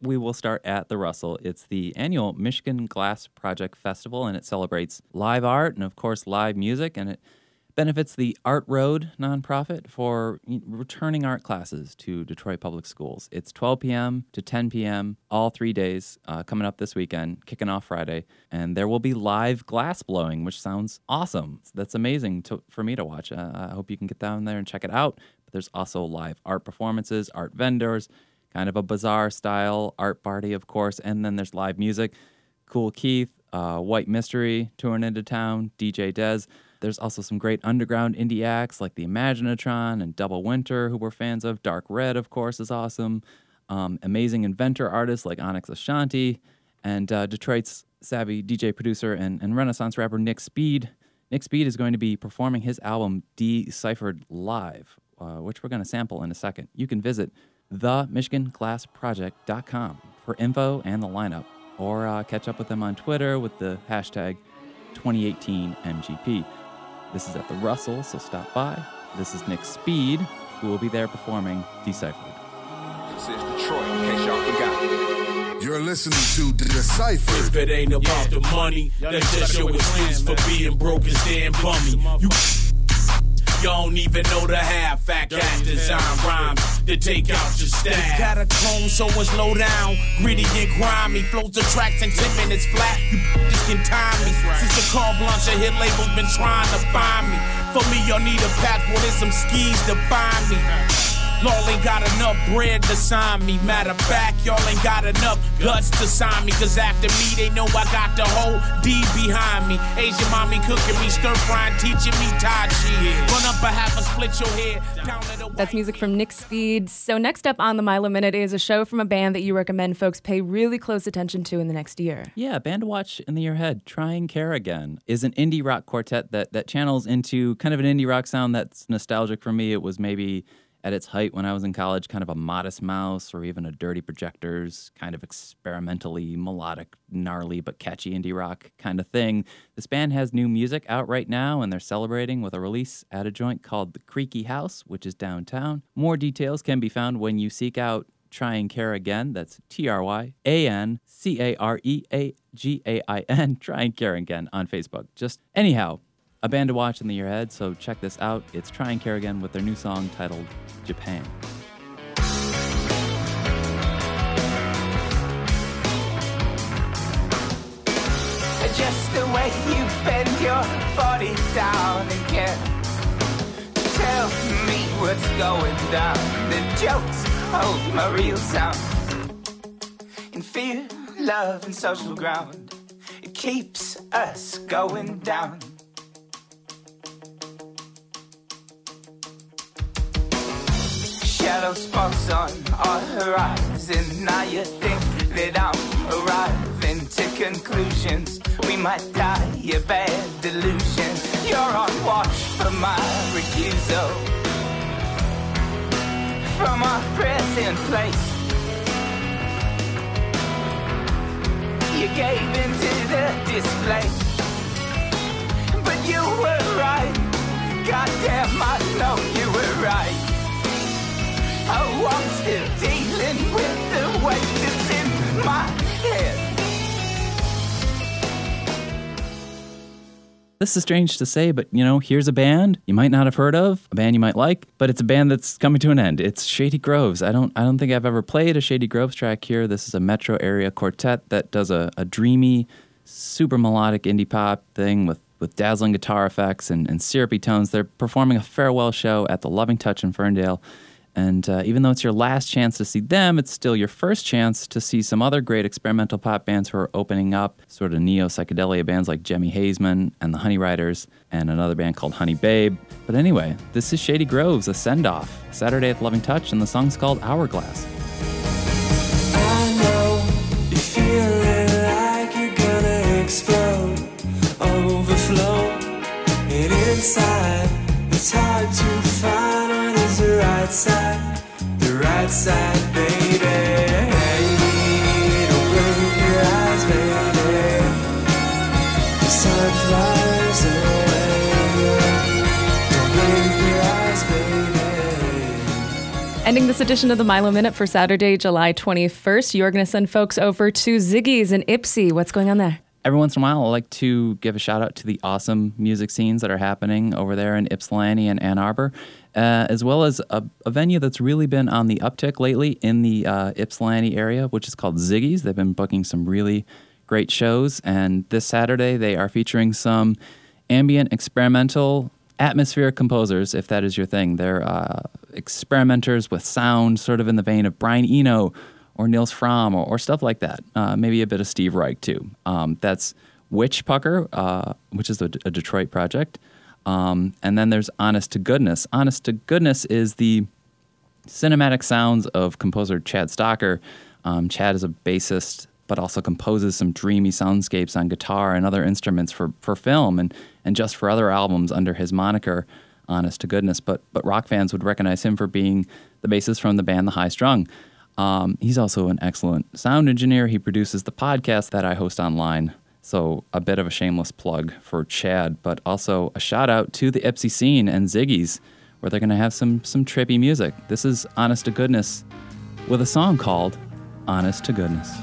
we will start at the Russell. It's the annual Michigan Glass Project Festival, and it celebrates live art and, of course, live music. And it benefits the Art Road nonprofit for returning art classes to Detroit Public Schools. It's 12 p.m. to 10 p.m. all three days uh, coming up this weekend, kicking off Friday. And there will be live glass blowing, which sounds awesome. That's amazing to, for me to watch. Uh, I hope you can get down there and check it out. But there's also live art performances, art vendors, kind of a bizarre style art party, of course. And then there's live music. Kool Keith, uh, White Mystery touring into town, DJ Dez. There's also some great underground indie acts like the Imaginatron and Double Winter, who we're fans of. Dark Red, of course, is awesome. Um, amazing inventor artists like Onyx Ashanti, and uh, Detroit's savvy DJ producer and, and Renaissance rapper Nick Speed. Nick Speed is going to be performing his album Deciphered live, uh, which we're going to sample in a second. You can visit themichiganglassproject.com for info and the lineup, or uh, catch up with them on Twitter with the hashtag 2018MGP. This is at the Russell, so stop by. This is Nick Speed, who will be there performing Deciphered. This is Detroit, in case y'all forgot. You're listening to Deciphered. If it ain't about the money, that's just your excuse for being broke and staying bummy. You you don't even know the half fact cat design rhymes to take out your staff. Catacombs, so it's low down, gritty and grimy. Flows the tracks in 10 minutes flat. You just can time me. Since the car blanche, hit label's been trying to find me. For me, y'all need a passport and some skis to find me. Y'all ain't got enough bread to sign me. Matter of fact, y'all ain't got enough guts to sign me. Cause after me, they know I got the whole D behind me. Asian mommy cooking me, stir frying, teaching me Tai Chi. Run up a half and split your head. That's music from Nick Speed. So, next up on the Milo Minute is a show from a band that you recommend folks pay really close attention to in the next year. Yeah, band to watch in the year ahead. Try and Care Again is an indie rock quartet that, that channels into kind of an indie rock sound that's nostalgic for me. It was maybe at its height when I was in college, kind of a modest mouse or even a dirty projectors, kind of experimentally melodic, gnarly but catchy indie rock kind of thing. This band has new music out right now and they're celebrating with a release at a joint called The Creaky House, which is downtown. More details can be found when you seek out Try and Care Again. That's T R Y A N C A R E A G A I N. Try and Care Again on Facebook. Just anyhow, a band to watch in the year ahead, so check this out. It's Try and Care Again with their new song titled Japan. Just the way you bend your body down and care. Tell me what's going down. The jokes hold my real sound. In fear, love, and social ground, it keeps us going down. Shadow spots on our horizon. Now you think that I'm arriving to conclusions. We might die a bad delusion. You're on watch for my recusal from our present place. You gave into the display, This is strange to say, but you know, here's a band you might not have heard of, a band you might like, but it's a band that's coming to an end. It's Shady Groves. I don't I don't think I've ever played a Shady Groves track here. This is a metro area quartet that does a, a dreamy, super melodic indie pop thing with with dazzling guitar effects and, and syrupy tones. They're performing a farewell show at the Loving Touch in Ferndale. And uh, even though it's your last chance to see them, it's still your first chance to see some other great experimental pop bands who are opening up, sort of neo psychedelia bands like Jemmy Hazeman and the Honey Riders, and another band called Honey Babe. But anyway, this is Shady Groves, a send off, Saturday at the Loving Touch, and the song's called Hourglass. Explode, overflow, and inside it's hard to right side, the right side, baby. Ending this edition of the Milo Minute for Saturday, July 21st, you're going to send folks over to Ziggy's in Ypsi. What's going on there? Every once in a while, I like to give a shout out to the awesome music scenes that are happening over there in Ypsilanti and Ann Arbor, uh, as well as a, a venue that's really been on the uptick lately in the uh, Ypsilanti area, which is called Ziggy's. They've been booking some really great shows, and this Saturday they are featuring some ambient experimental atmospheric composers, if that is your thing. They're uh, experimenters with sound, sort of in the vein of Brian Eno or Nils Frahm or, or stuff like that. Uh, maybe a bit of Steve Reich too. Um, that's Witch Pucker, uh, which is a, a Detroit project. Um, and then there's Honest to Goodness. Honest to Goodness is the cinematic sounds of composer Chad Stocker. Um, Chad is a bassist, but also composes some dreamy soundscapes on guitar and other instruments for, for film and, and just for other albums under his moniker, Honest to Goodness. But, but rock fans would recognize him for being the bassist from the band The High Strung. Um, he's also an excellent sound engineer. He produces the podcast that I host online. So, a bit of a shameless plug for Chad, but also a shout out to the Ypsi scene and Ziggy's, where they're going to have some, some trippy music. This is Honest to Goodness with a song called Honest to Goodness.